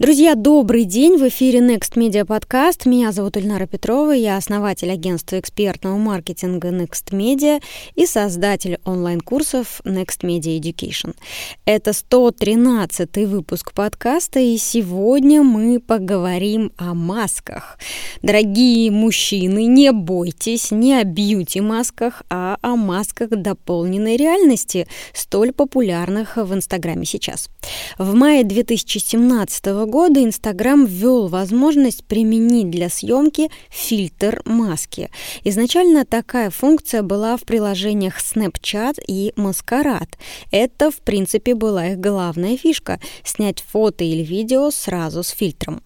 Друзья, добрый день! В эфире Next Media Podcast. Меня зовут Ильнара Петрова, я основатель агентства экспертного маркетинга Next Media и создатель онлайн-курсов Next Media Education. Это 113 выпуск подкаста, и сегодня мы поговорим о масках. Дорогие мужчины, не бойтесь не о бьюти-масках, а о масках дополненной реальности, столь популярных в Инстаграме сейчас. В мае 2017 года Инстаграм ввел возможность применить для съемки фильтр маски. Изначально такая функция была в приложениях Snapchat и Masquerade. Это, в принципе, была их главная фишка – снять фото или видео сразу с фильтром.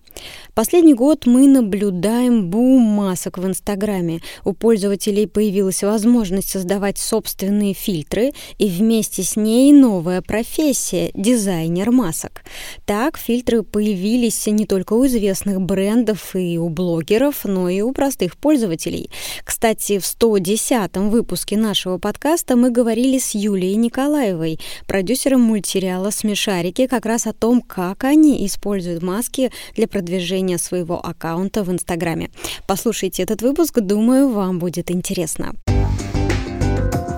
Последний год мы наблюдаем бум масок в Инстаграме. У пользователей появилась возможность создавать собственные фильтры и вместе с ней новая профессия – дизайнер масок. Так фильтры появились не только у известных брендов и у блогеров, но и у простых пользователей. Кстати, в 110-м выпуске нашего подкаста мы говорили с Юлией Николаевой, продюсером мультсериала «Смешарики», как раз о том, как они используют маски для продвижения продвижения своего аккаунта в Инстаграме. Послушайте этот выпуск, думаю, вам будет интересно.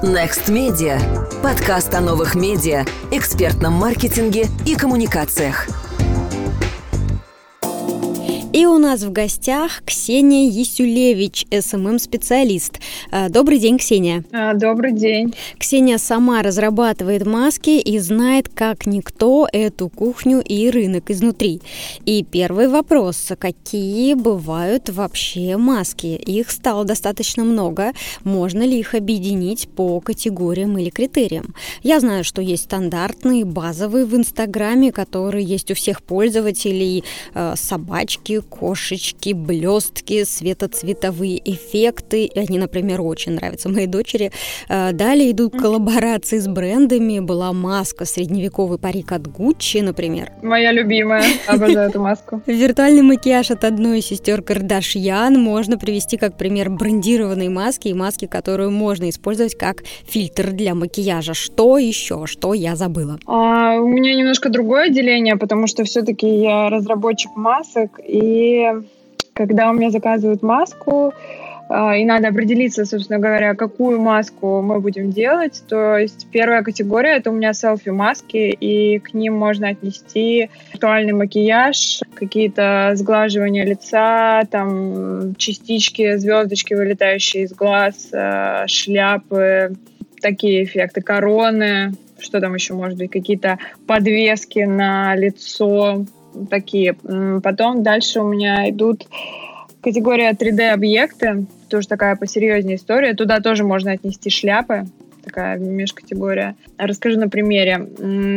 Next Media. Подкаст о новых медиа, экспертном маркетинге и коммуникациях. И у нас в гостях Ксения Есюлевич, СММ-специалист. А, добрый день, Ксения. А, добрый день. Ксения сама разрабатывает маски и знает, как никто, эту кухню и рынок изнутри. И первый вопрос. Какие бывают вообще маски? Их стало достаточно много. Можно ли их объединить по категориям или критериям? Я знаю, что есть стандартные, базовые в Инстаграме, которые есть у всех пользователей. А, собачки, кошечки, блестки, светоцветовые эффекты. Они, например, очень нравятся моей дочери. Э, далее идут коллаборации с брендами. Была маска средневековый парик от Гуччи, например. Моя любимая. Обожаю эту маску. Виртуальный макияж от одной из сестер Кардашьян можно привести как пример брендированной маски и маски, которую можно использовать как фильтр для макияжа. Что еще? Что я забыла? А, у меня немножко другое деление, потому что все-таки я разработчик масок, и и когда у меня заказывают маску, а, и надо определиться, собственно говоря, какую маску мы будем делать. То есть первая категория — это у меня селфи-маски, и к ним можно отнести виртуальный макияж, какие-то сглаживания лица, там частички, звездочки, вылетающие из глаз, а, шляпы, такие эффекты, короны, что там еще может быть, какие-то подвески на лицо, такие. Потом дальше у меня идут категория 3D-объекты, тоже такая посерьезнее история. Туда тоже можно отнести шляпы, такая межкатегория. Расскажу на примере.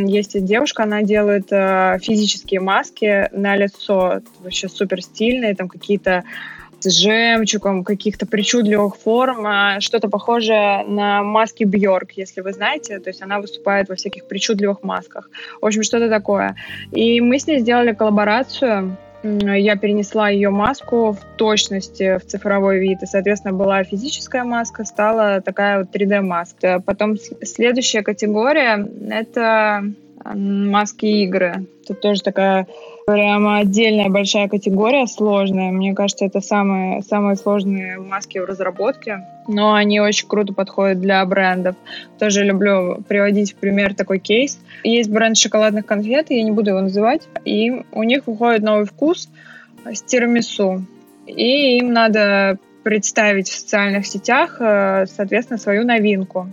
Есть девушка, она делает э, физические маски на лицо, вообще супер стильные, там какие-то с жемчугом, каких-то причудливых форм, а что-то похожее на маски Бьорк, если вы знаете. То есть она выступает во всяких причудливых масках. В общем, что-то такое. И мы с ней сделали коллаборацию. Я перенесла ее маску в точности в цифровой вид, и, соответственно, была физическая маска, стала такая вот 3D-маска. Потом следующая категория — это маски игры. Тут тоже такая прямо отдельная большая категория, сложная. Мне кажется, это самые, самые сложные маски в разработке, но они очень круто подходят для брендов. Тоже люблю приводить в пример такой кейс. Есть бренд шоколадных конфет, я не буду его называть, и у них выходит новый вкус с тирамису. И им надо представить в социальных сетях, э, соответственно, свою новинку.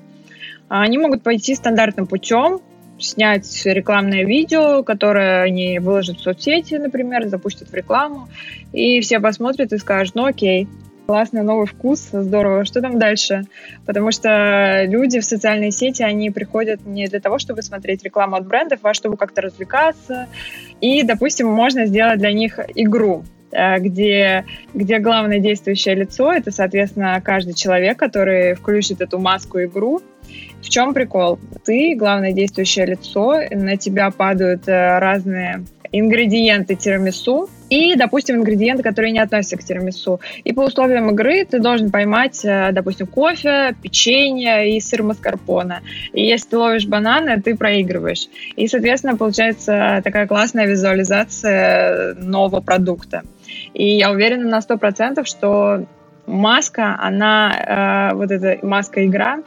Они могут пойти стандартным путем, снять рекламное видео, которое они выложат в соцсети, например, запустят в рекламу, и все посмотрят и скажут, ну окей, классный новый вкус, здорово, что там дальше? Потому что люди в социальные сети, они приходят не для того, чтобы смотреть рекламу от брендов, а чтобы как-то развлекаться. И, допустим, можно сделать для них игру, э, где, где главное действующее лицо — это, соответственно, каждый человек, который включит эту маску-игру, в чем прикол? Ты главное действующее лицо, на тебя падают э, разные ингредиенты тирамису, и, допустим, ингредиенты, которые не относятся к тирамису. И по условиям игры ты должен поймать, э, допустим, кофе, печенье и сыр маскарпоне. И если ты ловишь бананы, ты проигрываешь. И, соответственно, получается такая классная визуализация нового продукта. И я уверена на 100%, что маска, она, э, вот эта маска-игра,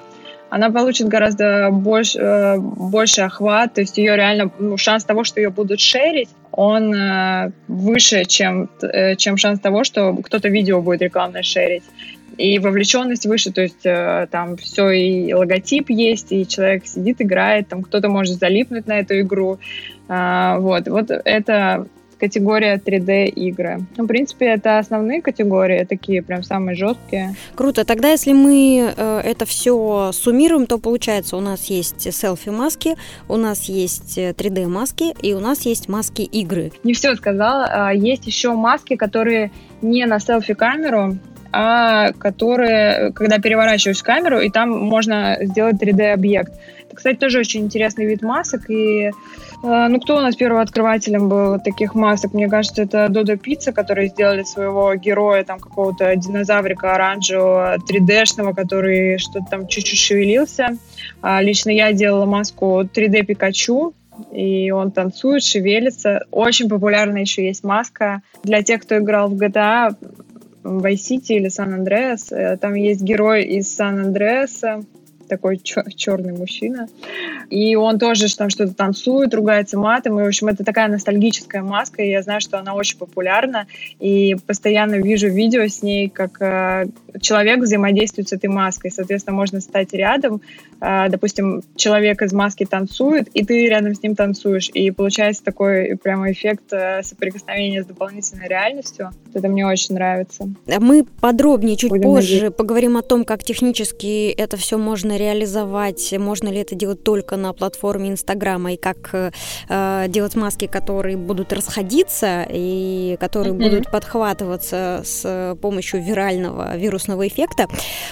она получит гораздо больше, э, больше охват, то есть ее реально, ну, шанс того, что ее будут шерить, он э, выше, чем, э, чем шанс того, что кто-то видео будет рекламное шерить. И вовлеченность выше, то есть там все и логотип есть, и человек сидит, играет, там кто-то может залипнуть на эту игру. Э, вот, вот это категория 3D игры. Ну, в принципе, это основные категории, такие прям самые жесткие. Круто. Тогда, если мы э, это все суммируем, то получается, у нас есть селфи-маски, у нас есть 3D-маски и у нас есть маски игры. Не все сказала. А, есть еще маски, которые не на селфи-камеру, а которые, когда переворачиваешь камеру, и там можно сделать 3D-объект. Это, кстати, тоже очень интересный вид масок, и ну, кто у нас первооткрывателем был таких масок? Мне кажется, это Додо Пицца, которые сделали своего героя, там, какого-то динозаврика оранжевого, 3D-шного, который что-то там чуть-чуть шевелился. А, лично я делала маску 3D Пикачу, и он танцует, шевелится. Очень популярная еще есть маска для тех, кто играл в GTA, Vice City или Andreas. Э, там есть герой из Andreas, такой черный мужчина. И он тоже там что-то танцует, ругается матом. И, в общем, это такая ностальгическая маска, и я знаю, что она очень популярна. И постоянно вижу видео с ней, как э, человек взаимодействует с этой маской. Соответственно, можно стать рядом. Э, допустим, человек из маски танцует, и ты рядом с ним танцуешь. И получается такой прямо эффект э, соприкосновения с дополнительной реальностью. Это мне очень нравится. Мы подробнее чуть Будем позже надеяться. поговорим о том, как технически это все можно реализовать, можно ли это делать только на платформе Инстаграма, и как э, делать маски, которые будут расходиться и которые mm-hmm. будут подхватываться с помощью вирального вирусного эффекта.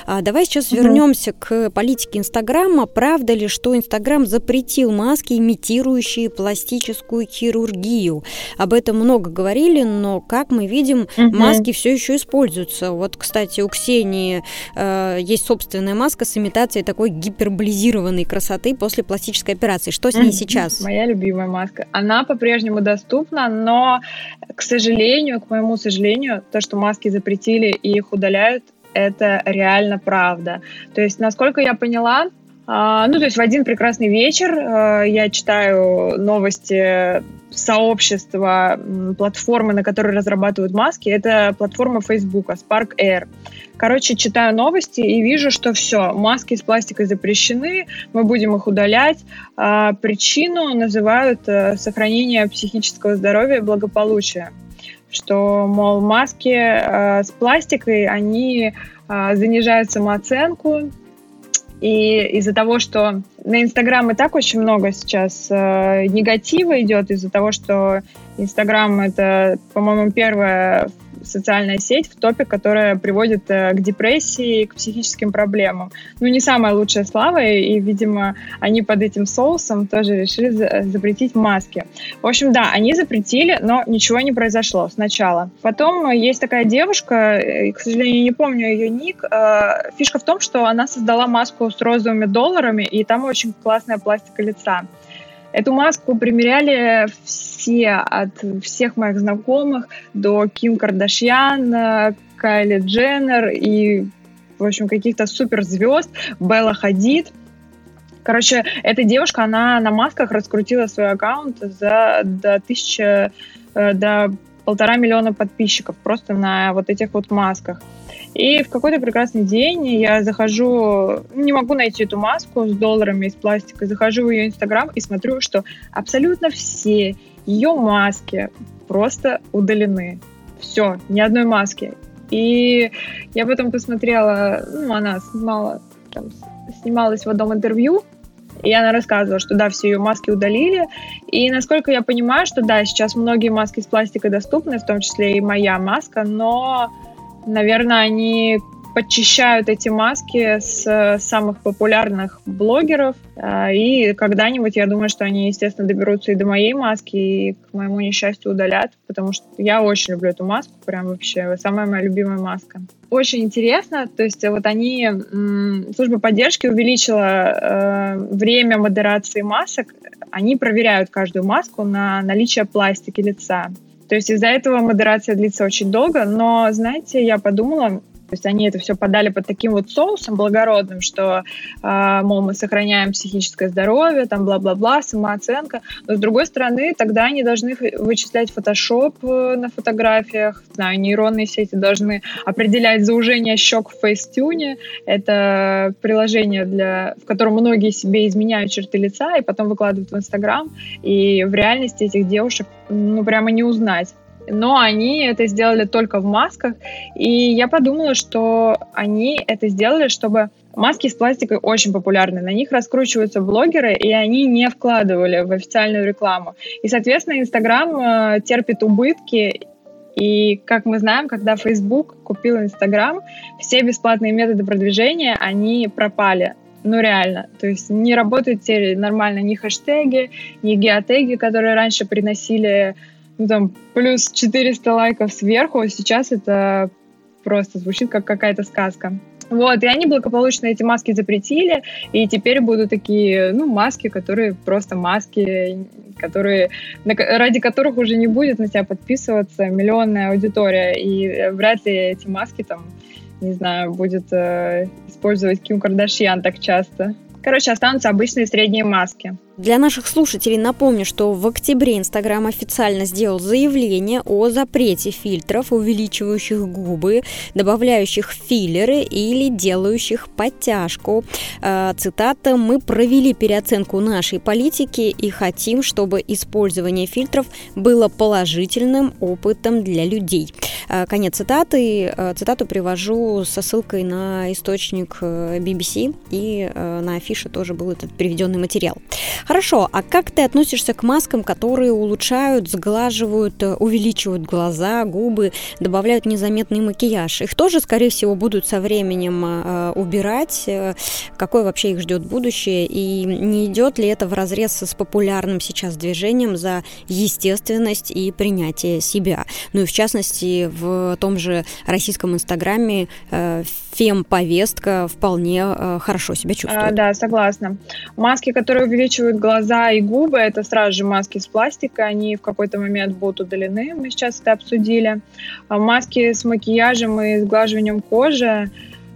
А, давай сейчас mm-hmm. вернемся к политике Инстаграма. Правда ли, что Инстаграм запретил маски, имитирующие пластическую хирургию? Об этом много говорили, но, как мы видим, mm-hmm. маски все еще используются. Вот, кстати, у Ксении э, есть собственная маска с имитацией такой такой гиперболизированной красоты после пластической операции. Что с ней сейчас? Моя любимая маска. Она по-прежнему доступна, но, к сожалению, к моему сожалению, то, что маски запретили и их удаляют, это реально правда. То есть, насколько я поняла, а, ну, то есть в один прекрасный вечер а, я читаю новости сообщества, платформы, на которой разрабатывают маски. Это платформа Facebook, Spark Air. Короче, читаю новости и вижу, что все, маски из пластика запрещены, мы будем их удалять. А причину называют э, сохранение психического здоровья и благополучия. Что, мол, маски э, с пластикой, они э, занижают самооценку, и из-за того, что на Инстаграм и так очень много сейчас э, негатива идет, из-за того, что Инстаграм это, по-моему, первая социальная сеть в топе, которая приводит э, к депрессии, к психическим проблемам. Ну, не самая лучшая слава, и, видимо, они под этим соусом тоже решили за запретить маски. В общем, да, они запретили, но ничего не произошло сначала. Потом есть такая девушка, э, к сожалению, не помню ее ник. Э, фишка в том, что она создала маску с розовыми долларами, и там очень классная пластика лица. Эту маску примеряли все, от всех моих знакомых до Ким Кардашьян, Кайли Дженнер и, в общем, каких-то суперзвезд, Белла Хадид. Короче, эта девушка, она на масках раскрутила свой аккаунт за до тысячи, э, до полтора миллиона подписчиков просто на вот этих вот масках. И в какой-то прекрасный день я захожу, не могу найти эту маску с долларами из пластика, захожу в ее инстаграм и смотрю, что абсолютно все ее маски просто удалены. Все, ни одной маски. И я потом посмотрела, ну, она снимала, там, снималась в одном интервью, и она рассказывала, что да, все ее маски удалили. И насколько я понимаю, что да, сейчас многие маски с пластика доступны, в том числе и моя маска, но наверное, они подчищают эти маски с самых популярных блогеров. А, и когда-нибудь, я думаю, что они, естественно, доберутся и до моей маски, и к моему несчастью удалят, потому что я очень люблю эту маску, прям вообще самая моя любимая маска. Очень интересно, то есть вот они, служба поддержки увеличила э, время модерации масок, они проверяют каждую маску на наличие пластики лица. То есть из-за этого модерация длится очень долго, но, знаете, я подумала, то есть они это все подали под таким вот соусом благородным, что, э, мол, мы сохраняем психическое здоровье, там бла-бла-бла, самооценка. Но с другой стороны, тогда они должны вычислять фотошоп э, на фотографиях, знаю, нейронные сети должны определять заужение щек в фейстюне. Это приложение, для, в котором многие себе изменяют черты лица и потом выкладывают в Инстаграм. И в реальности этих девушек, ну, прямо не узнать но они это сделали только в масках, и я подумала, что они это сделали, чтобы маски с пластикой очень популярны, на них раскручиваются блогеры, и они не вкладывали в официальную рекламу. И, соответственно, Инстаграм э, терпит убытки, и, как мы знаем, когда Facebook купил Инстаграм, все бесплатные методы продвижения, они пропали. Ну, реально. То есть не работают теперь нормально ни хэштеги, ни геотеги, которые раньше приносили ну, там, плюс 400 лайков сверху, сейчас это просто звучит как какая-то сказка. Вот, и они благополучно эти маски запретили, и теперь будут такие, ну, маски, которые просто маски, которые, ради которых уже не будет на тебя подписываться миллионная аудитория, и вряд ли эти маски там, не знаю, будет э, использовать Ким Кардашьян так часто. Короче, останутся обычные средние маски. Для наших слушателей напомню, что в октябре Инстаграм официально сделал заявление о запрете фильтров, увеличивающих губы, добавляющих филлеры или делающих подтяжку. Э, цитата «Мы провели переоценку нашей политики и хотим, чтобы использование фильтров было положительным опытом для людей». Э, конец цитаты. Э, цитату привожу со ссылкой на источник BBC и на афише тоже был этот приведенный материал. Хорошо, а как ты относишься к маскам, которые улучшают, сглаживают, э, увеличивают глаза, губы, добавляют незаметный макияж? Их тоже, скорее всего, будут со временем э, убирать. Э, какое вообще их ждет будущее? И не идет ли это в разрез с популярным сейчас движением за естественность и принятие себя? Ну и в частности, в том же российском инстаграме э, фем-повестка вполне э, хорошо себя чувствует. А, да, согласна. Маски, которые увеличивают глаза и губы, это сразу же маски с пластика, они в какой-то момент будут удалены, мы сейчас это обсудили. А маски с макияжем и сглаживанием кожи,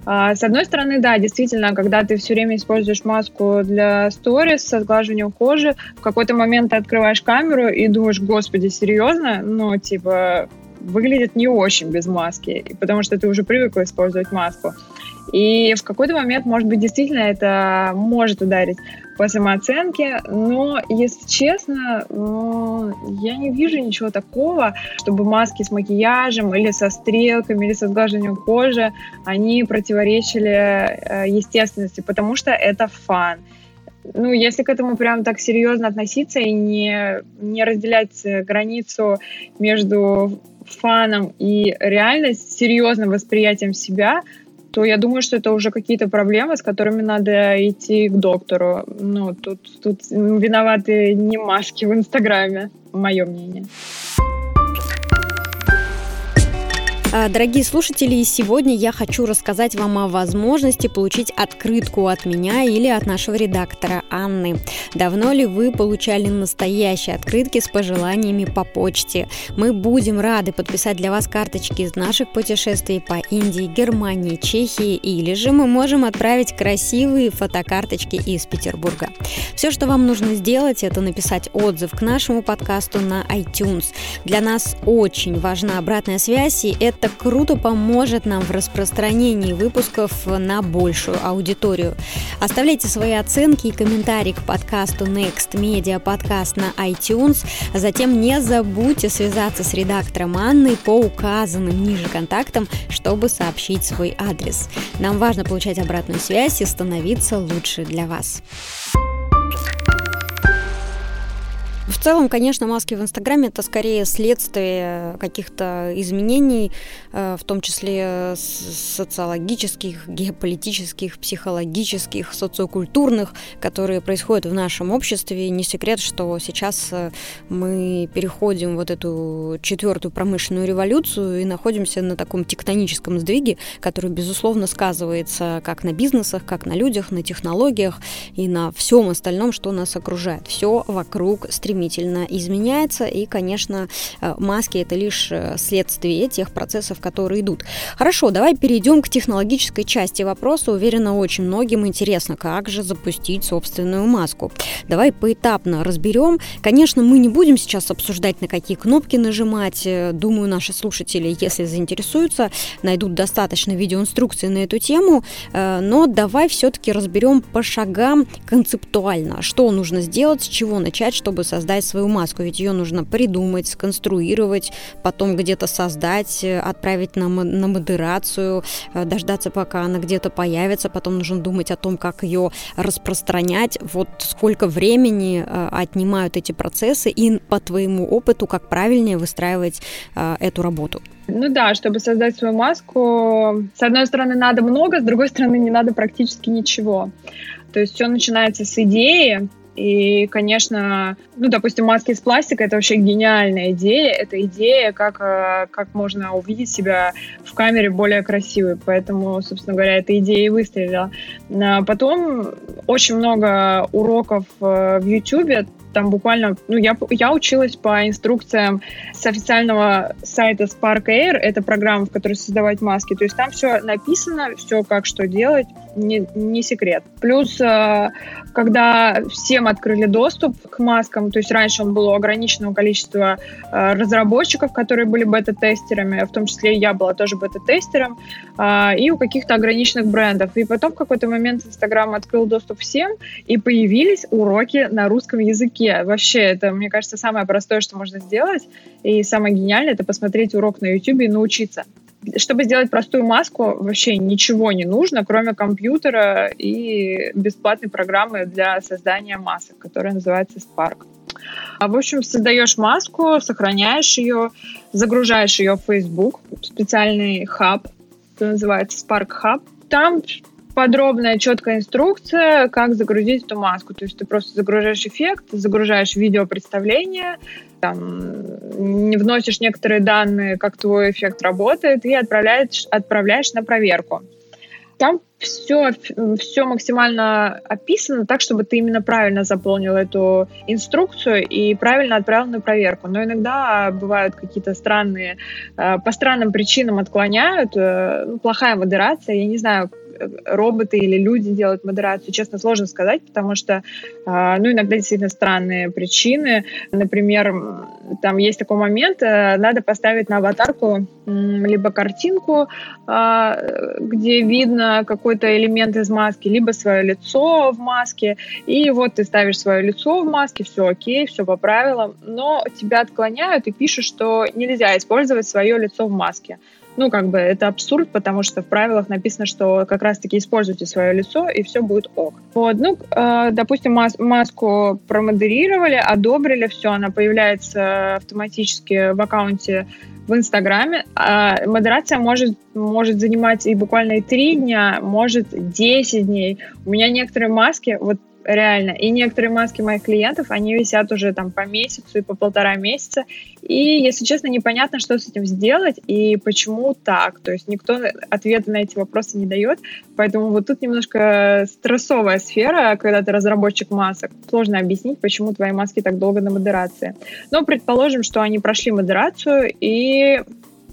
а, с одной стороны, да, действительно, когда ты все время используешь маску для сторис со сглаживанием кожи, в какой-то момент ты открываешь камеру и думаешь, господи, серьезно? Ну, типа, выглядит не очень без маски, потому что ты уже привыкла использовать маску. И в какой-то момент, может быть, действительно это может ударить по самооценке, но, если честно, я не вижу ничего такого, чтобы маски с макияжем или со стрелками, или со сглаживанием кожи, они противоречили э, естественности, потому что это фан. Ну, если к этому прям так серьезно относиться и не, не разделять границу между фаном и реально серьезным восприятием себя, то я думаю, что это уже какие-то проблемы, с которыми надо идти к доктору. Ну, тут, тут виноваты не маски в Инстаграме, мое мнение. А, дорогие слушатели, сегодня я хочу рассказать вам о возможности получить открытку от меня или от нашего редактора Анны. Давно ли вы получали настоящие открытки с пожеланиями по почте? Мы будем рады подписать для вас карточки из наших путешествий по Индии, Германии, Чехии или же мы можем отправить красивые фотокарточки из Петербурга. Все, что вам нужно сделать, это написать отзыв к нашему подкасту на iTunes. Для нас очень важна обратная связь, и это это круто поможет нам в распространении выпусков на большую аудиторию. Оставляйте свои оценки и комментарии к подкасту Next Media Podcast на iTunes. Затем не забудьте связаться с редактором Анной по указанным ниже контактам, чтобы сообщить свой адрес. Нам важно получать обратную связь и становиться лучше для вас. В целом, конечно, маски в Инстаграме это скорее следствие каких-то изменений, э, в том числе социологических, геополитических, психологических, социокультурных, которые происходят в нашем обществе. Не секрет, что сейчас э, мы переходим вот эту четвертую промышленную революцию и находимся на таком тектоническом сдвиге, который, безусловно, сказывается как на бизнесах, как на людях, на технологиях и на всем остальном, что нас окружает. Все вокруг стремительно изменяется, и, конечно, э, маски это лишь э, следствие тех процессов, которые идут. Хорошо, давай перейдем к технологической части вопроса. Уверена, очень многим интересно, как же запустить собственную маску. Давай поэтапно разберем. Конечно, мы не будем сейчас обсуждать, на какие кнопки нажимать. Э, думаю, наши слушатели, если заинтересуются, найдут достаточно видеоинструкции на эту тему. Но давай все-таки разберем по шагам концептуально, что нужно сделать, с чего начать, чтобы создать свою маску. Ведь ее нужно придумать, сконструировать, потом где-то создать, э, отправить на, на модерацию, э, дождаться, пока она где-то появится, потом нужно думать о том, как ее распространять. Вот сколько времени э, отнимают эти процессы и по твоему опыту, как правильнее выстраивать эту работу. Ну да, чтобы создать свою маску, с одной стороны надо много, с другой стороны не надо практически ничего. То есть все начинается с идеи, и, конечно, ну, допустим, маски из пластика — это вообще гениальная идея. Это идея, как, э, как можно увидеть себя в камере более красивой. Поэтому, собственно говоря, эта идея и выстрелила. А потом очень много уроков э, в YouTube там буквально, ну, я, я училась по инструкциям с официального сайта Spark Air, это программа, в которой создавать маски, то есть там все написано, все как что делать, не, не секрет. Плюс, э, когда всем открыли доступ к маскам, то есть раньше он был у ограниченного количества э, разработчиков, которые были бета-тестерами, в том числе я была тоже бета-тестером, э, и у каких-то ограниченных брендов. И потом в какой-то момент Инстаграм открыл доступ всем, и появились уроки на русском языке. Вообще, это, мне кажется, самое простое, что можно сделать, и самое гениальное — это посмотреть урок на YouTube и научиться. Чтобы сделать простую маску, вообще ничего не нужно, кроме компьютера и бесплатной программы для создания масок, которая называется Spark. А, в общем, создаешь маску, сохраняешь ее, загружаешь ее в Facebook, специальный хаб, называется Spark Hub. Там подробная, четкая инструкция, как загрузить эту маску. То есть ты просто загружаешь эффект, загружаешь видео представление, там, вносишь некоторые данные, как твой эффект работает, и отправляешь, отправляешь на проверку. Там все, все максимально описано так, чтобы ты именно правильно заполнил эту инструкцию и правильно отправил на проверку. Но иногда бывают какие-то странные, э, по странным причинам отклоняют. Э, ну, плохая модерация, я не знаю, роботы или люди делают модерацию, честно, сложно сказать, потому что, а, ну, иногда действительно странные причины. Например, там есть такой момент, э, надо поставить на аватарку либо картинку, а, где видно какой-то элемент из маски, либо свое лицо в маске, и вот ты ставишь свое лицо в маске, все окей, все по правилам, но тебя отклоняют и пишут, что нельзя использовать свое лицо в маске ну, как бы это абсурд, потому что в правилах написано, что как раз-таки используйте свое лицо, и все будет ок. Вот, ну, э, допустим, мас- маску промодерировали, одобрили, все, она появляется автоматически в аккаунте в Инстаграме. А модерация может, может занимать и буквально и три дня, может 10 дней. У меня некоторые маски, вот реально. И некоторые маски моих клиентов, они висят уже там по месяцу и по полтора месяца. И, если честно, непонятно, что с этим сделать и почему так. То есть никто ответа на эти вопросы не дает. Поэтому вот тут немножко стрессовая сфера, когда ты разработчик масок. Сложно объяснить, почему твои маски так долго на модерации. Но предположим, что они прошли модерацию и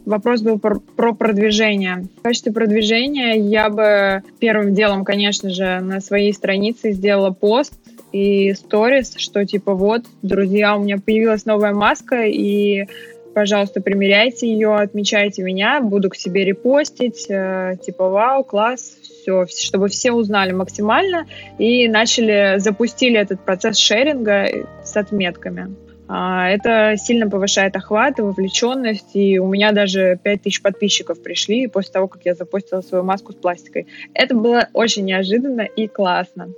Вопрос был про, про продвижение. В качестве продвижения я бы первым делом, конечно же, на своей странице сделала пост и сторис, что типа вот, друзья, у меня появилась новая маска, и пожалуйста, примеряйте ее, отмечайте меня, буду к себе репостить, э, типа вау, класс, все, чтобы все узнали максимально и начали, запустили этот процесс шеринга с отметками. А, это сильно повышает охват и вовлеченность, и у меня даже 5000 подписчиков пришли после того, как я запустила свою маску с пластикой. Это было очень неожиданно и классно.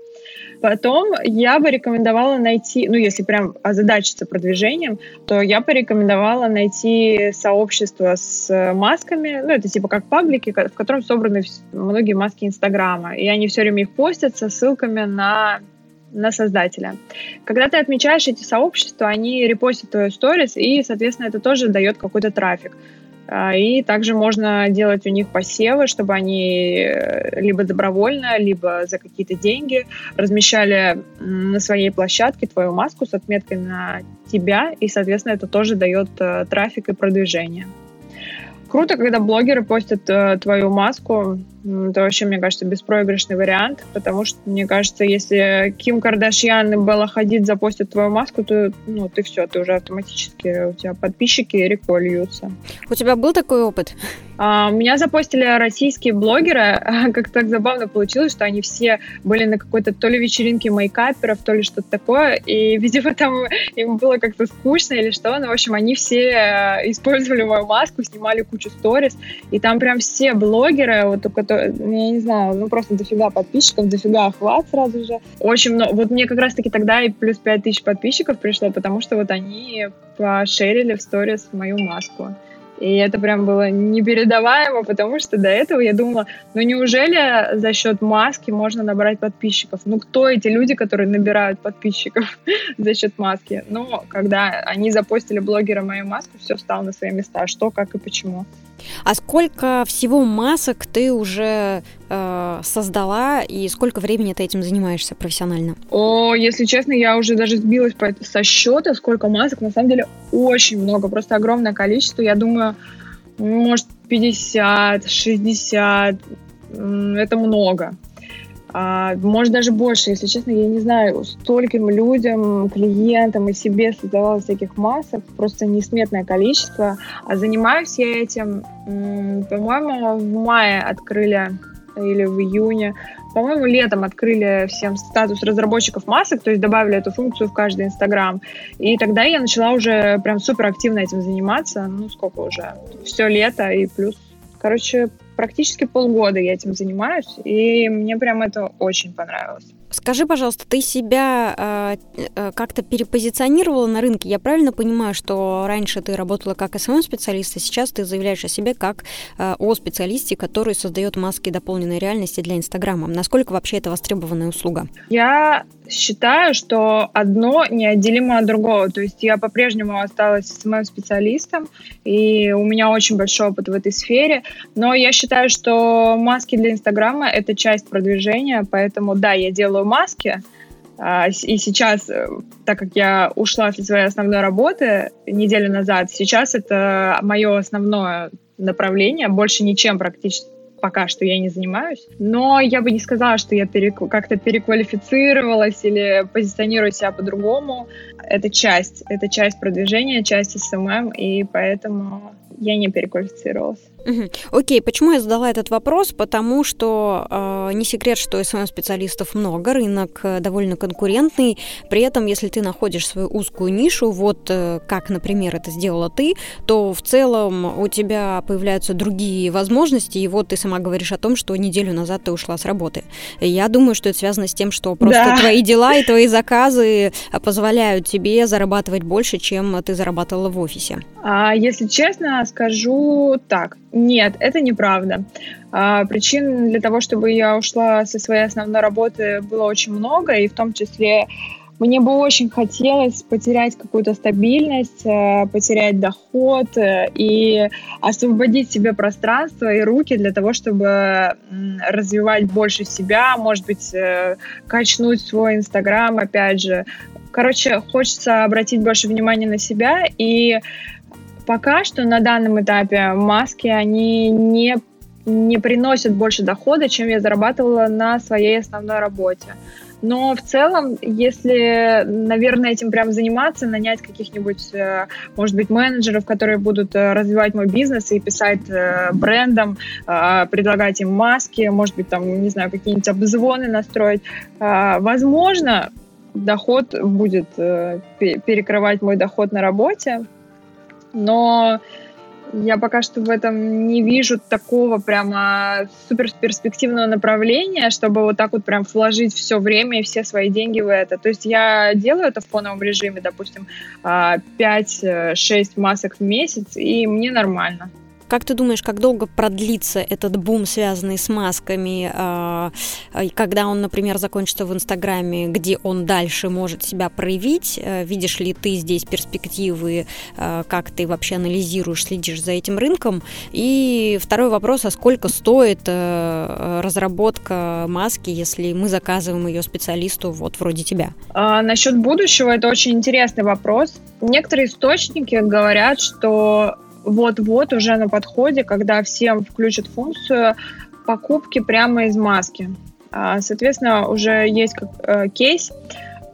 Потом я бы рекомендовала найти, ну, если прям озадачиться продвижением, то я бы рекомендовала найти сообщество с масками, ну, это типа как паблики, в котором собраны многие маски Инстаграма, и они все время их постят со ссылками на на создателя. Когда ты отмечаешь эти сообщества, они репостят твою сторис, и, соответственно, это тоже дает какой-то трафик. А, и также можно делать у них посевы, чтобы они э, либо добровольно, либо за какие-то деньги размещали на своей площадке твою маску с отметкой на тебя, и, соответственно, это тоже дает э, трафик и продвижение. Круто, когда блогеры постят э, твою маску. Это вообще, мне кажется, беспроигрышный вариант, потому что, мне кажется, если Ким Кардашьян и Белла Хадид запостят твою маску, то ну, ты все, ты уже автоматически, у тебя подписчики реко льются. У тебя был такой опыт? А, меня запостили российские блогеры. Как так забавно получилось, что они все были на какой-то то ли вечеринке мейкаперов, то ли что-то такое. И, видимо, там им было как-то скучно или что. Но, в общем, они все э, использовали мою маску, снимали кучу сторис. И там прям все блогеры, вот у которых, я не знаю, ну просто дофига подписчиков, дофига охват сразу же. Очень много. Вот мне как раз-таки тогда и плюс 5000 подписчиков пришло, потому что вот они пошерили в сторис мою маску. И это прям было непередаваемо, потому что до этого я думала, ну неужели за счет маски можно набрать подписчиков? Ну кто эти люди, которые набирают подписчиков за счет маски? Но когда они запостили блогера мою маску, все стало на свои места. Что, как и почему. А сколько всего масок ты уже э, создала и сколько времени ты этим занимаешься профессионально? О, если честно, я уже даже сбилась со счета, сколько масок. На самом деле очень много, просто огромное количество. Я думаю, может 50, 60, это много. А, может, даже больше, если честно, я не знаю, стольким людям, клиентам и себе создавала всяких масок, просто несметное количество. А занимаюсь я этим, по-моему, в мае открыли или в июне. По-моему, летом открыли всем статус разработчиков масок, то есть добавили эту функцию в каждый Инстаграм. И тогда я начала уже прям супер активно этим заниматься. Ну, сколько уже? Все лето и плюс. Короче, практически полгода я этим занимаюсь, и мне прям это очень понравилось. Скажи, пожалуйста, ты себя э, э, как-то перепозиционировала на рынке? Я правильно понимаю, что раньше ты работала как СММ-специалист, а сейчас ты заявляешь о себе как э, о специалисте, который создает маски дополненной реальности для Инстаграма. Насколько вообще это востребованная услуга? Я считаю, что одно неотделимо от другого. То есть я по-прежнему осталась СММ-специалистом, и у меня очень большой опыт в этой сфере, но я считаю, что маски для Инстаграма — это часть продвижения, поэтому да, я делаю маски, а, и сейчас, э, так как я ушла со своей основной работы неделю назад, сейчас это мое основное направление, больше ничем практически пока что я не занимаюсь. Но я бы не сказала, что я перек... как-то переквалифицировалась или позиционирую себя по-другому. Это часть, это часть продвижения, часть СММ, и поэтому я не переквалифицировалась. Окей, почему я задала этот вопрос? Потому что э, не секрет, что СММ-специалистов много, рынок э, довольно конкурентный. При этом, если ты находишь свою узкую нишу, вот э, как, например, это сделала ты, то в целом у тебя появляются другие возможности, и вот ты сама говоришь о том, что неделю назад ты ушла с работы. Я думаю, что это связано с тем, что просто да. твои дела и твои заказы э, позволяют тебе зарабатывать больше, чем ты зарабатывала в офисе. А, если честно, скажу так. Нет, это неправда. А, причин для того, чтобы я ушла со своей основной работы, было очень много, и в том числе мне бы очень хотелось потерять какую-то стабильность, э, потерять доход э, и освободить себе пространство и руки для того, чтобы развивать больше себя, может быть, э, качнуть свой Инстаграм, опять же. Короче, хочется обратить больше внимания на себя и Пока что на данном этапе маски, они не, не приносят больше дохода, чем я зарабатывала на своей основной работе. Но в целом, если, наверное, этим прям заниматься, нанять каких-нибудь, э, может быть, менеджеров, которые будут э, развивать мой бизнес и писать э, брендам, предлагать им маски, может быть, там, не знаю, какие-нибудь обзвоны настроить, возможно, доход будет перекрывать мой доход на работе, но Я пока что в этом не вижу такого прямо супер перспективного направления, чтобы вот так вот прям вложить все время и все свои деньги в это. То есть я делаю это в фоновом режиме, допустим, 5-6 масок в месяц, и мне нормально. Как ты думаешь, как долго продлится этот бум, связанный с масками, а, когда он, например, закончится в Инстаграме, где он дальше может себя проявить? Э, видишь ли ты здесь перспективы, как ты вообще анализируешь, следишь за этим рынком? И второй вопрос, а сколько стоит разработка маски, если мы заказываем ее специалисту вот вроде тебя? А, насчет будущего это очень интересный вопрос. Некоторые источники говорят, что вот-вот уже на подходе, когда всем включат функцию покупки прямо из маски. А, соответственно, уже есть как, э, кейс,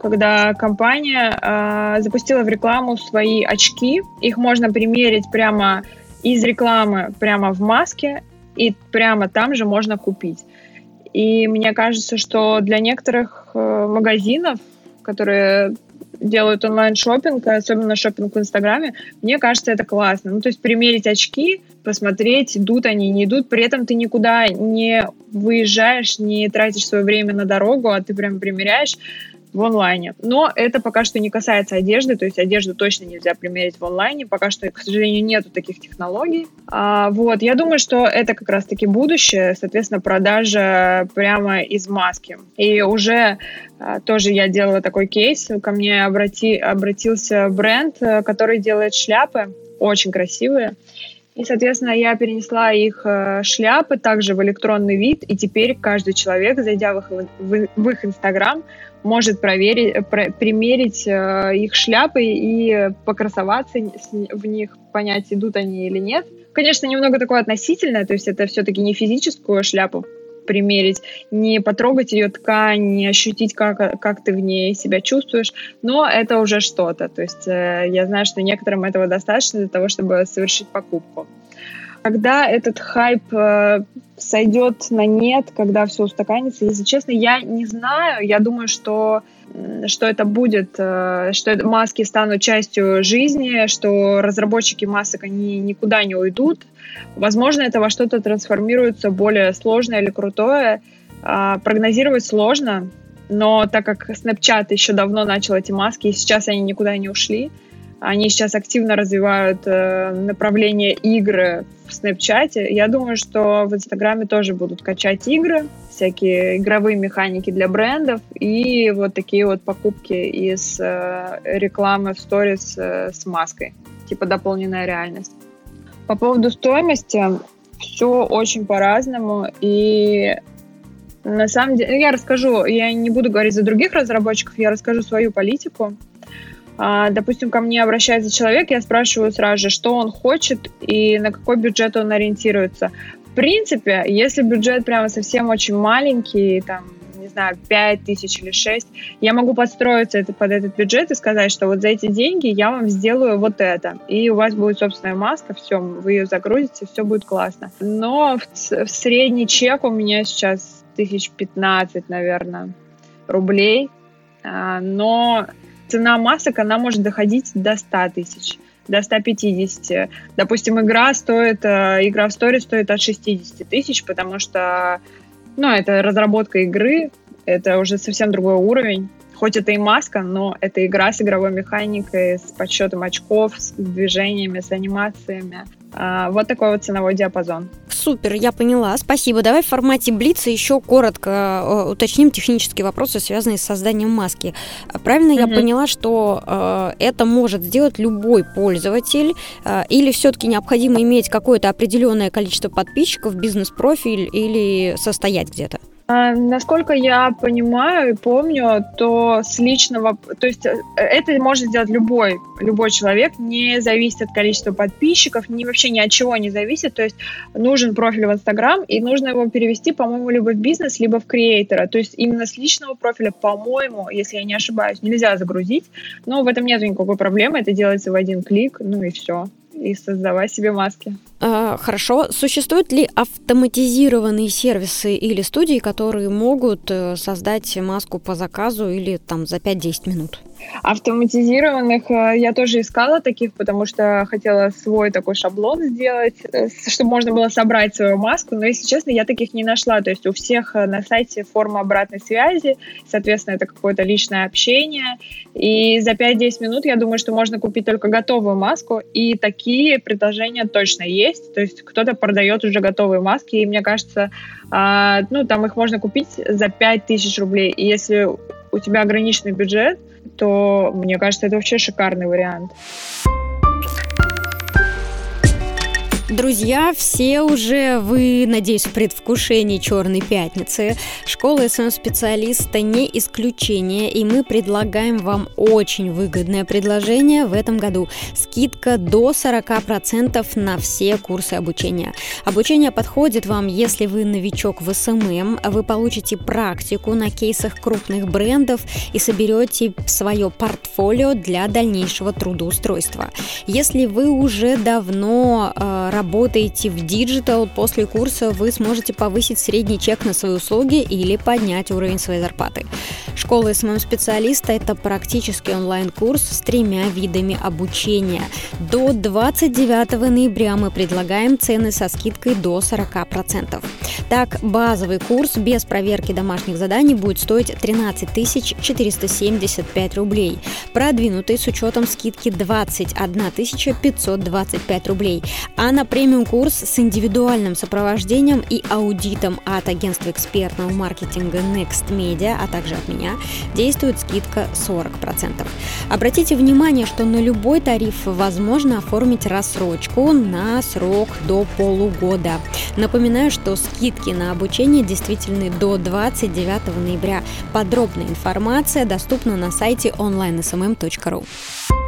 когда компания э, запустила в рекламу свои очки. Их можно примерить прямо из рекламы, прямо в маске, и прямо там же можно купить. И мне кажется, что для некоторых э, магазинов, которые делают онлайн шопинг, особенно шопинг в Инстаграме, мне кажется, это классно. Ну, то есть примерить очки, посмотреть, идут они, не идут, при этом ты никуда не выезжаешь, не тратишь свое время на дорогу, а ты прям примеряешь, в онлайне. Но это пока что не касается одежды, то есть одежду точно нельзя примерить в онлайне, пока что, к сожалению, нету таких технологий. А, вот, я думаю, что это как раз-таки будущее, соответственно, продажа прямо из маски. И уже а, тоже я делала такой кейс, ко мне обрати, обратился бренд, э, который делает шляпы, очень красивые. И, соответственно, я перенесла их э, шляпы также в электронный вид, и теперь каждый человек, зайдя в их, в, в их Инстаграм, может проверить, э, про, примерить э, их шляпы и покрасоваться в них, понять, идут они или нет. Конечно, немного такое относительное, то есть это все-таки не физическую шляпу примерить, не потрогать ее ткань, не ощутить, как, как ты в ней себя чувствуешь, но это уже что-то. То есть э, я знаю, что некоторым этого достаточно для того, чтобы совершить покупку. Когда этот хайп э, сойдет на нет, когда все устаканится, если честно, я не знаю. Я думаю, что что это будет, э, что маски станут частью жизни, что разработчики масок, они никуда не уйдут. Возможно, это во что-то трансформируется более сложное или крутое. А, прогнозировать сложно, но так как Snapchat еще давно начал эти маски, и сейчас они никуда не ушли, они сейчас активно развивают э, направление игры в Snapchat. Я думаю, что в Инстаграме тоже будут качать игры, всякие игровые механики для брендов и вот такие вот покупки из э, рекламы в сторис э, с маской, типа дополненная реальность. По поводу стоимости все очень по-разному и на самом деле, я расскажу, я не буду говорить за других разработчиков, я расскажу свою политику. А, допустим, ко мне обращается человек, я спрашиваю сразу же, что он хочет и на какой бюджет он ориентируется. В принципе, если бюджет прямо совсем очень маленький, там, не знаю, 5 тысяч или 6, я могу подстроиться это, под этот бюджет и сказать, что вот за эти деньги я вам сделаю вот это. И у вас будет собственная маска, все, вы ее загрузите, все будет классно. Но в, в средний чек у меня сейчас тысяч 15, наверное, рублей. А, но цена масок, она может доходить до 100 тысяч до 150. Допустим, игра стоит, э, игра в сторе стоит от 60 тысяч, потому что, ну, это разработка игры, это уже совсем другой уровень. Хоть это и маска, но это игра с игровой механикой, с подсчетом очков, с движениями, с анимациями. А, вот такой вот ценовой диапазон. Супер, я поняла. Спасибо. Давай в формате Блица еще коротко э, уточним технические вопросы, связанные с созданием маски. Правильно угу. я поняла, что э, это может сделать любой пользователь, э, или все-таки необходимо иметь какое-то определенное количество подписчиков, бизнес-профиль или состоять где-то? А, насколько я понимаю и помню, то с личного, то есть э, это может сделать любой, любой человек, не зависит от количества подписчиков, ни вообще ни от чего не зависит, то есть нужен профиль в Инстаграм, и нужно его перевести, по-моему, либо в бизнес, либо в креатора, то есть именно с личного профиля, по-моему, если я не ошибаюсь, нельзя загрузить, но в этом нет никакой проблемы, это делается в один клик, ну и все и создавать себе маски. А, хорошо. Существуют ли автоматизированные сервисы или студии, которые могут э, создать маску по заказу или там за 5-10 минут? Автоматизированных э, я тоже искала таких, потому что хотела свой такой шаблон сделать, э, чтобы можно было собрать свою маску, но, если честно, я таких не нашла. То есть у всех э, на сайте форма обратной связи, соответственно, это какое-то личное общение. И за 5-10 минут я думаю, что можно купить только готовую маску, и такие предложения точно есть. То есть кто-то продает уже готовые маски, и мне кажется, а, ну, там их можно купить за 5000 рублей. И если у тебя ограниченный бюджет, то мне кажется, это вообще шикарный вариант. Друзья, все уже вы, надеюсь, в предвкушении Черной пятницы. Школа СМ-специалиста не исключение, и мы предлагаем вам очень выгодное предложение в этом году. Скидка до 40% на все курсы обучения. Обучение подходит вам, если вы новичок в СММ, вы получите практику на кейсах крупных брендов и соберете свое портфолио для дальнейшего трудоустройства. Если вы уже давно э, работаете в диджитал, после курса вы сможете повысить средний чек на свои услуги или поднять уровень своей зарплаты. Школа СММ-специалиста – это практически онлайн-курс с тремя видами обучения. До 29 ноября мы предлагаем цены со скидкой до 40%. Так, базовый курс без проверки домашних заданий будет стоить 13 475 рублей. Продвинутый с учетом скидки 21 525 рублей. А на премиум-курс с индивидуальным сопровождением и аудитом от агентства экспертного маркетинга Next Media, а также от меня, действует скидка 40%. Обратите внимание, что на любой тариф возможно оформить рассрочку на срок до полугода. Напоминаю, что скидки на обучение действительны до 29 ноября. Подробная информация доступна на сайте onlinesmm.ru.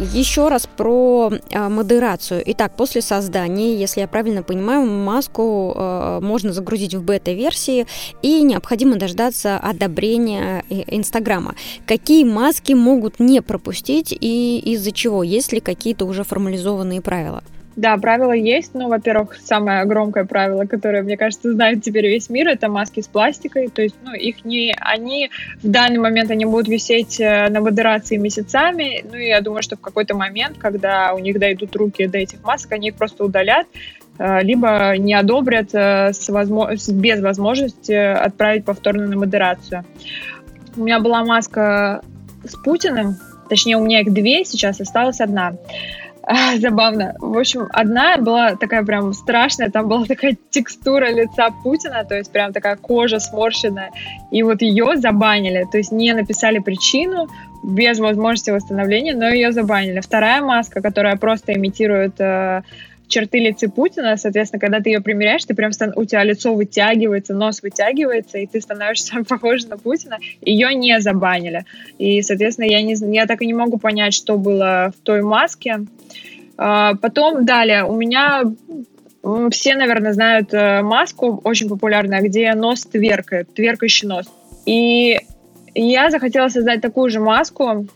Еще раз про э, модерацию. Итак, после создания, если я правильно понимаю, маску э, можно загрузить в бета-версии и необходимо дождаться одобрения Инстаграма. Какие маски могут не пропустить и из-за чего? Есть ли какие-то уже формализованные правила? Да, правила есть. Ну, во-первых, самое громкое правило, которое, мне кажется, знает теперь весь мир, это маски с пластикой. То есть, ну, их не... Они в данный момент, они будут висеть э, на модерации месяцами. Ну, и я думаю, что в какой-то момент, когда у них дойдут руки до этих масок, они их просто удалят, э, либо не одобрят э, с возможно... без возможности отправить повторно на модерацию. У меня была маска с Путиным, точнее, у меня их две, сейчас осталась одна. забавно. В общем, одна была такая прям страшная, там была такая текстура лица Путина, то есть прям такая кожа сморщенная, и вот ее забанили, то есть не написали причину, без возможности восстановления, но ее забанили. Вторая маска, которая просто имитирует э, черты лица Путина, соответственно, когда ты ее примеряешь, ты прям у тебя лицо вытягивается, нос вытягивается, и ты становишься похож на Путина. Ее не забанили. И, соответственно, я, не, я так и не могу понять, что было в той маске. А, потом, далее, у меня все, наверное, знают э, маску, очень популярная, где нос тверкает, тверкающий нос. И я захотела создать такую же маску,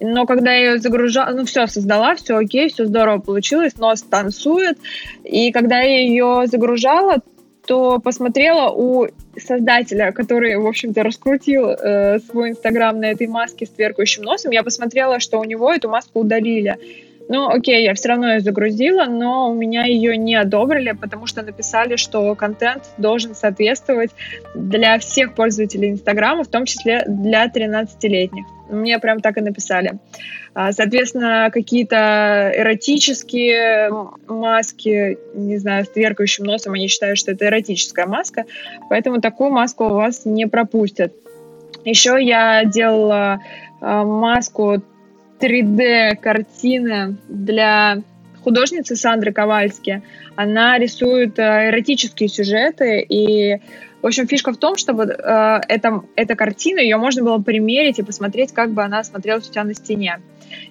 но когда я ее загружала, ну все, создала, все окей, все здорово получилось, нос танцует, и когда я ее загружала, то посмотрела у создателя, который, в общем-то, раскрутил э, свой инстаграм на этой маске с тверкающим носом, я посмотрела, что у него эту маску удалили. Ну, окей, я все равно ее загрузила, но у меня ее не одобрили, потому что написали, что контент должен соответствовать для всех пользователей Инстаграма, в том числе для 13-летних. Мне прям так и написали. А, соответственно, какие-то эротические маски, не знаю, с тверкающим носом, они считают, что это эротическая маска, поэтому такую маску у вас не пропустят. Еще я делала а, маску 3D-картины для художницы Сандры Ковальски. Она рисует э, эротические сюжеты, и, в общем, фишка в том, чтобы э, это, эта картина, ее можно было примерить и посмотреть, как бы она смотрелась у тебя на стене.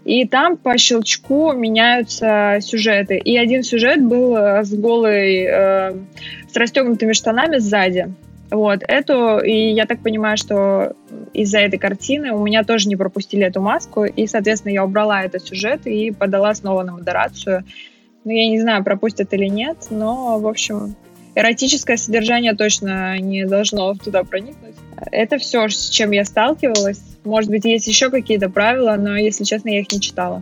И там по щелчку меняются сюжеты. И один сюжет был э, с голой, э, с расстегнутыми штанами сзади. Вот, эту, и я так понимаю, что из-за этой картины у меня тоже не пропустили эту маску, и, соответственно, я убрала этот сюжет и подала снова на модерацию. Ну, я не знаю, пропустят или нет, но, в общем, эротическое содержание точно не должно туда проникнуть. Это все, с чем я сталкивалась. Может быть, есть еще какие-то правила, но, если честно, я их не читала.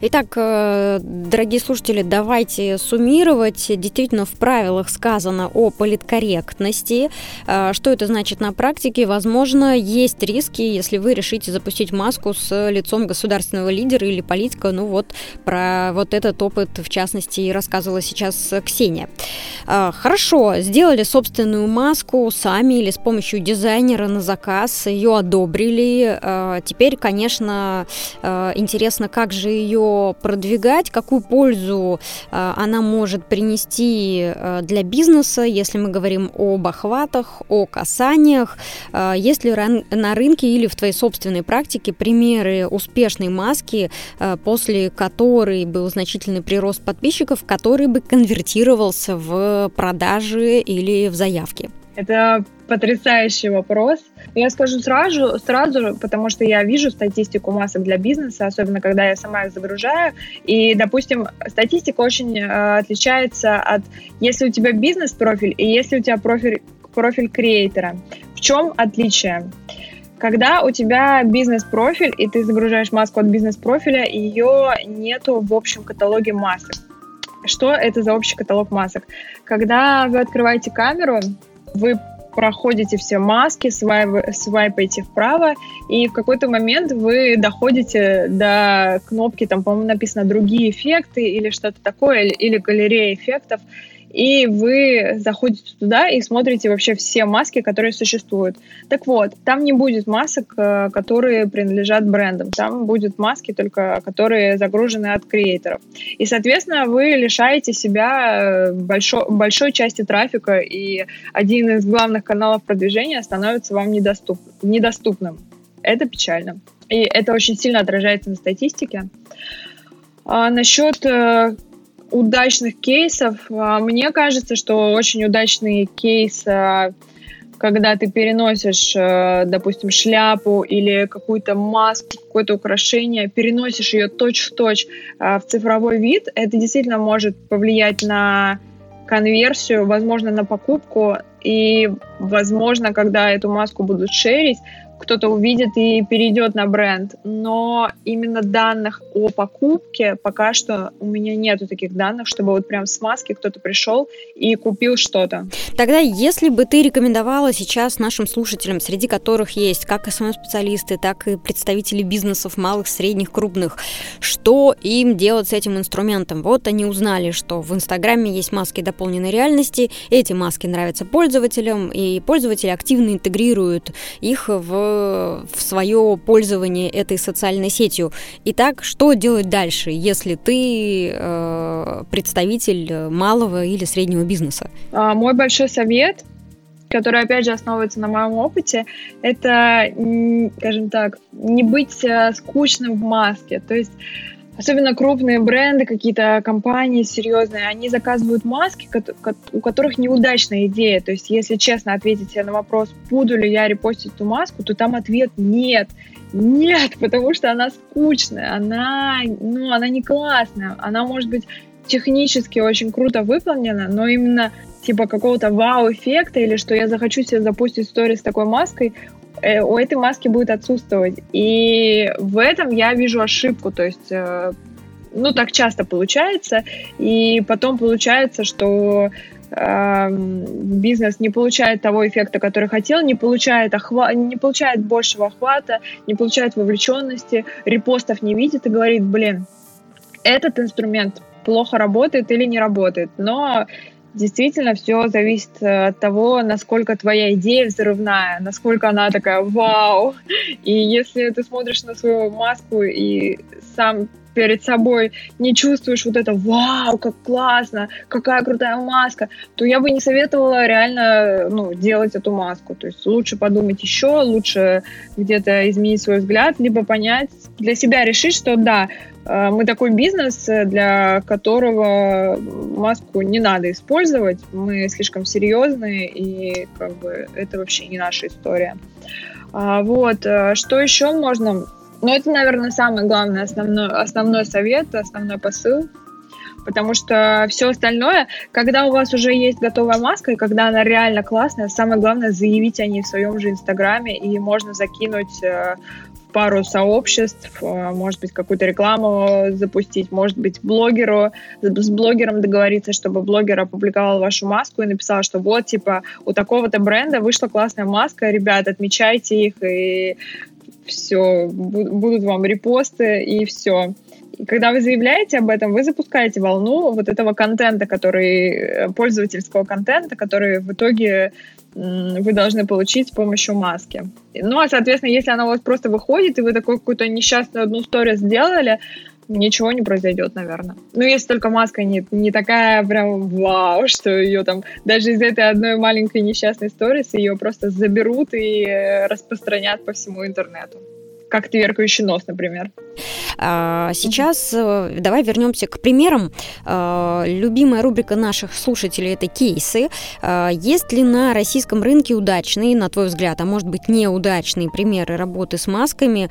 Итак, э, дорогие слушатели, давайте суммировать. Действительно, в правилах сказано о политкорректности. Э, что это значит на практике? Возможно, есть риски, если вы решите запустить маску с лицом государственного лидера или политика. Ну вот, про вот этот опыт, в частности, и рассказывала сейчас Ксения. Э, хорошо, сделали собственную маску сами или с помощью дизайнера на заказ, ее одобрили. Теперь, конечно, интересно, как же ее продвигать, какую пользу э, она может принести э, для бизнеса, если мы говорим об охватах, о касаниях, э, есть ли на рынке или в твоей собственной практике примеры успешной маски, после которой был значительный прирост подписчиков, который бы конвертировался в продажи или в заявки? Это потрясающий вопрос. Я скажу сразу, сразу, потому что я вижу статистику масок для бизнеса, особенно когда я сама их загружаю. И, допустим, статистика очень э, отличается от, если у тебя бизнес-профиль и если у тебя профиль, профиль креатора. В чем отличие? Когда у тебя бизнес-профиль, и ты загружаешь маску от бизнес-профиля, ее нету в общем каталоге масок. Что это за общий каталог масок? Когда вы открываете камеру, вы проходите все маски, свайп, свайпаете вправо, и в какой-то момент вы доходите до кнопки, там, по-моему, написано «другие эффекты» или что-то такое, или, или галерея эффектов, и вы заходите туда и смотрите вообще все маски, которые существуют. Так вот, там не будет масок, э, которые принадлежат брендам, там будут маски только, которые загружены от креаторов. И, соответственно, вы лишаете себя э, большой, большой части трафика, и один из главных каналов продвижения становится вам недоступ, недоступным. Это печально. И это очень сильно отражается на статистике. А насчет э, удачных кейсов. А, мне кажется, что очень удачный кейс, а, когда ты переносишь, а, допустим, шляпу или какую-то маску, какое-то украшение, переносишь ее точь-в-точь в цифровой вид, это действительно может повлиять на конверсию, возможно, на покупку, и, возможно, когда эту маску будут шерить, кто-то увидит и перейдет на бренд. Но именно данных о покупке пока что у меня нету таких данных, чтобы вот прям с маски кто-то пришел и купил что-то. Тогда, если бы ты рекомендовала сейчас нашим слушателям, среди которых есть как СММ-специалисты, так и представители бизнесов малых, средних, крупных, что им делать с этим инструментом? Вот они узнали, что в Инстаграме есть маски дополненной реальности, эти маски нравятся пользователям, и пользователи активно интегрируют их в в свое пользование этой социальной сетью. Итак, что делать дальше, если ты э, представитель малого или среднего бизнеса? А, мой большой совет который, опять же, основывается на моем опыте, это, скажем так, не быть э, скучным в маске. То есть Особенно крупные бренды, какие-то компании серьезные, они заказывают маски, у которых неудачная идея. То есть, если честно ответить на вопрос, буду ли я репостить эту маску, то там ответ нет. Нет, потому что она скучная, она, ну, она не классная, она может быть технически очень круто выполнена, но именно типа какого-то вау-эффекта или что я захочу себе запустить историю с такой маской, у этой маски будет отсутствовать. И в этом я вижу ошибку. То есть, э, ну, так часто получается. И потом получается, что э, бизнес не получает того эффекта, который хотел, не получает, охва... не получает большего охвата, не получает вовлеченности, репостов не видит и говорит, блин, этот инструмент плохо работает или не работает. Но действительно все зависит э, от того, насколько твоя идея взрывная, насколько она такая вау. И если ты смотришь на свою маску и сам перед собой не чувствуешь вот это «Вау, как классно! Какая крутая маска!», то я бы не советовала реально ну, делать эту маску. То есть лучше подумать еще, лучше где-то изменить свой взгляд, либо понять, для себя решить, что да, э, мы такой бизнес, для которого маску не надо использовать. Мы слишком серьезные, и как бы это вообще не наша история. А, вот. Э, что еще можно но это, наверное, самый главный основной, основной совет, основной посыл. Потому что все остальное, когда у вас уже есть готовая маска, и когда она реально классная, самое главное заявить о ней в своем же инстаграме, и можно закинуть э, пару сообществ, э, может быть, какую-то рекламу запустить, может быть, блогеру, с блогером договориться, чтобы блогер опубликовал вашу маску и написал, что вот, типа, у такого-то бренда вышла классная маска, ребят, отмечайте их, и все, будут вам репосты, и все. И когда вы заявляете об этом, вы запускаете волну вот этого контента, который, э, пользовательского контента, который в итоге вы должны получить с помощью маски. Ну, а, соответственно, если она у вас просто выходит, и вы такой какую-то несчастную одну историю сделали, ничего не произойдет, наверное. Ну, если только маска не, не такая прям вау, что ее там даже из этой одной маленькой несчастной истории ее просто заберут и э, распространят по всему интернету как тверкающий нос, например. А, сейчас mm-hmm. давай вернемся к примерам. А, любимая рубрика наших слушателей это кейсы. А, есть ли на российском рынке удачные, на твой взгляд, а может быть неудачные примеры работы с масками?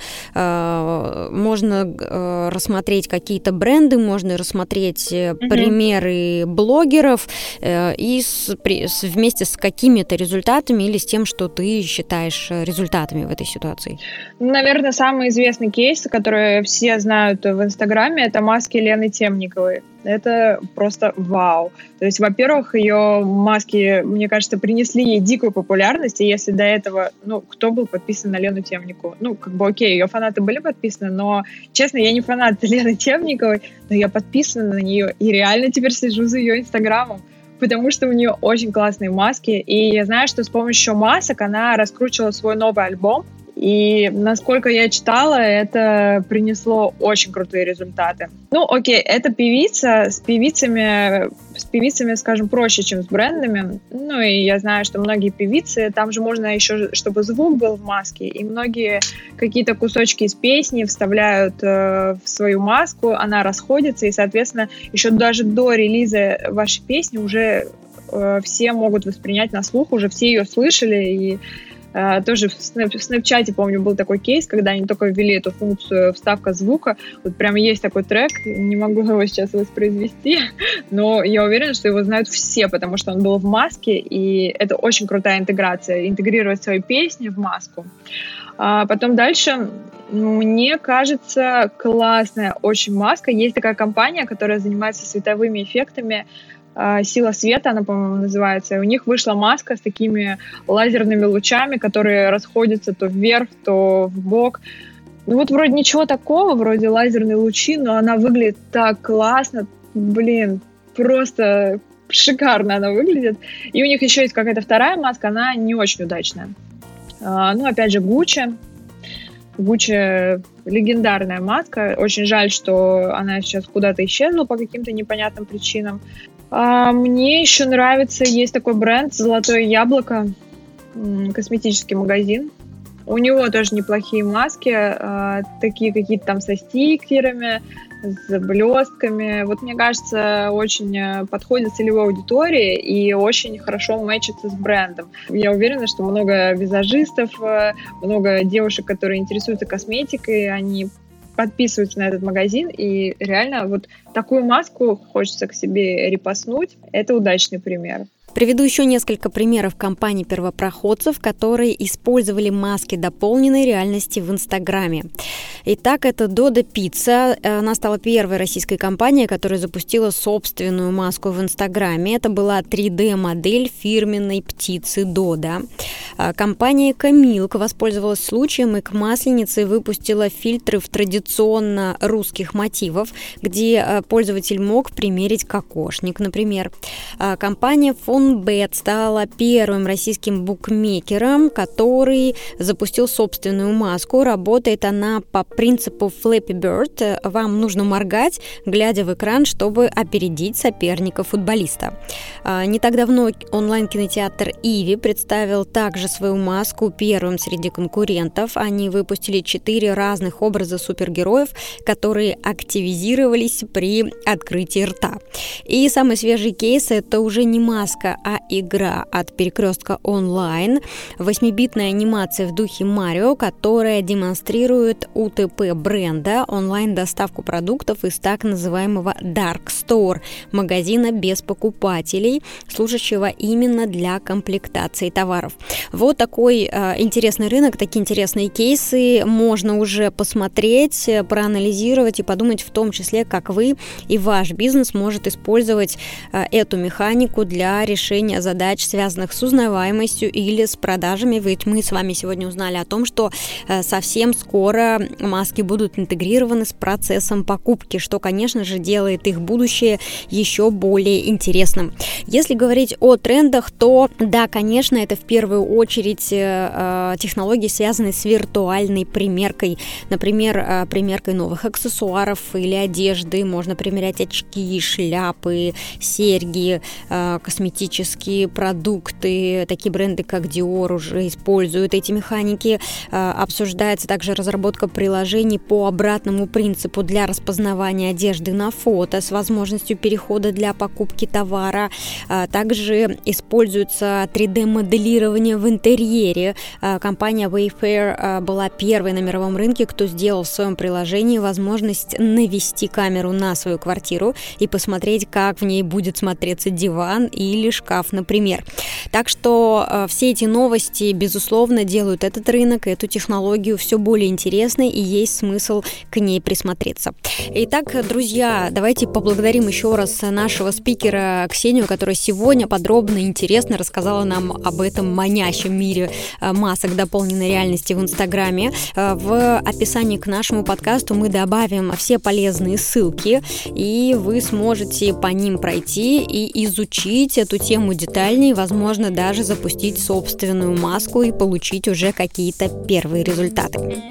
Можно рассмотреть какие-то бренды, можно рассмотреть mm-hmm. примеры блогеров и с, при, с, вместе с какими-то результатами или с тем, что ты считаешь результатами в этой ситуации. Наверное, самый известный кейс, который все знают в Инстаграме, это маски Лены Темниковой. Это просто вау. То есть, во-первых, ее маски, мне кажется, принесли ей дикую популярность, и если до этого, ну, кто был подписан на Лену Темникову? Ну, как бы окей, ее фанаты были подписаны, но, честно, я не фанат Лены Темниковой, но я подписана на нее, и реально теперь слежу за ее Инстаграмом потому что у нее очень классные маски, и я знаю, что с помощью масок она раскручивала свой новый альбом, и насколько я читала, это принесло очень крутые результаты. Ну, окей, это певица. С певицами, с певицами, скажем, проще, чем с брендами. Ну, и я знаю, что многие певицы, там же можно еще, чтобы звук был в маске, и многие какие-то кусочки из песни вставляют э, в свою маску, она расходится, и, соответственно, еще даже до релиза вашей песни уже э, все могут воспринять на слух, уже все ее слышали, и тоже в, Snap, в Snapchat, помню, был такой кейс, когда они только ввели эту функцию вставка звука. Вот прямо есть такой трек, не могу его сейчас воспроизвести, но я уверена, что его знают все, потому что он был в маске, и это очень крутая интеграция, интегрировать свои песни в маску. А потом дальше, мне кажется, классная очень маска. Есть такая компания, которая занимается световыми эффектами, сила света, она, по-моему, называется. И у них вышла маска с такими лазерными лучами, которые расходятся то вверх, то в бок. Ну вот вроде ничего такого, вроде лазерные лучи, но она выглядит так классно. Блин, просто шикарно она выглядит. И у них еще есть какая-то вторая маска, она не очень удачная. А, ну, опять же, Гуччи. Гуччи легендарная маска. Очень жаль, что она сейчас куда-то исчезла по каким-то непонятным причинам. А, мне еще нравится, есть такой бренд «Золотое яблоко», косметический магазин. У него тоже неплохие маски, а, такие какие-то там со стикерами, с блестками. Вот мне кажется, очень э, подходит целевой аудитории и очень хорошо мэчится с брендом. Я уверена, что много визажистов, э, много девушек, которые интересуются косметикой, они подписываются на этот магазин, и реально вот такую маску хочется к себе репостнуть. Это удачный пример. Приведу еще несколько примеров компаний-первопроходцев, которые использовали маски дополненной реальности в Инстаграме. Итак, это Дода Пицца. Она стала первой российской компанией, которая запустила собственную маску в Инстаграме. Это была 3D-модель фирменной птицы Дода. А, компания Камилк воспользовалась случаем и к масленице выпустила фильтры в традиционно русских мотивов, где а, пользователь мог примерить кокошник, например. А, компания Fonbet стала первым российским букмекером, который запустил собственную маску. Работает она по принципу Flappy Bird. Вам нужно моргать, глядя в экран, чтобы опередить соперника футболиста. Не так давно онлайн-кинотеатр Иви представил также свою маску первым среди конкурентов. Они выпустили четыре разных образа супергероев, которые активизировались при открытии рта. И самый свежий кейс – это уже не маска, которая А-игра от перекрестка онлайн, восьмибитная анимация в духе Марио, которая демонстрирует УТП бренда, онлайн-доставку продуктов из так называемого Dark Store, магазина без покупателей, служащего именно для комплектации товаров. Вот такой э, интересный рынок, такие интересные кейсы можно уже посмотреть, проанализировать и подумать в том числе, как вы и ваш бизнес может использовать э, эту механику для решения задач, связанных с узнаваемостью или с продажами. Ведь мы с вами сегодня узнали о том, что э, совсем скоро маски будут интегрированы с процессом покупки, что, конечно же, делает их будущее еще более интересным. Если говорить о трендах, то да, конечно, это в первую очередь э, технологии, связанные с виртуальной примеркой. Например, примеркой новых аксессуаров или одежды. Можно примерять очки, шляпы, серьги, э, косметические продукты. Такие бренды, как Dior, уже используют эти механики. Э, обсуждается также разработка приложений по обратному принципу для распознавания одежды на фото с возможностью перехода для покупки товара. Э, также используется 3D-моделирование в интерьере. Компания Wayfair была первой на мировом рынке, кто сделал в своем приложении возможность навести камеру на свою квартиру и посмотреть, как в ней будет смотреться диван или шкаф, например. Так что э, все эти новости, безусловно, делают этот рынок, эту технологию все более интересной и есть смысл к ней присмотреться. Итак, друзья, давайте поблагодарим еще раз нашего спикера Ксению, которая сегодня подробно и интересно рассказала нам об этом манящем мире э, масок дополненной реальности в Инстаграме. Э, в описании к нашему подкасту мы добавим все полезные ссылки, и вы сможете по ним пройти и изучить эту тему детальнее, возможно, даже запустить собственную маску и получить уже какие-то первые результаты.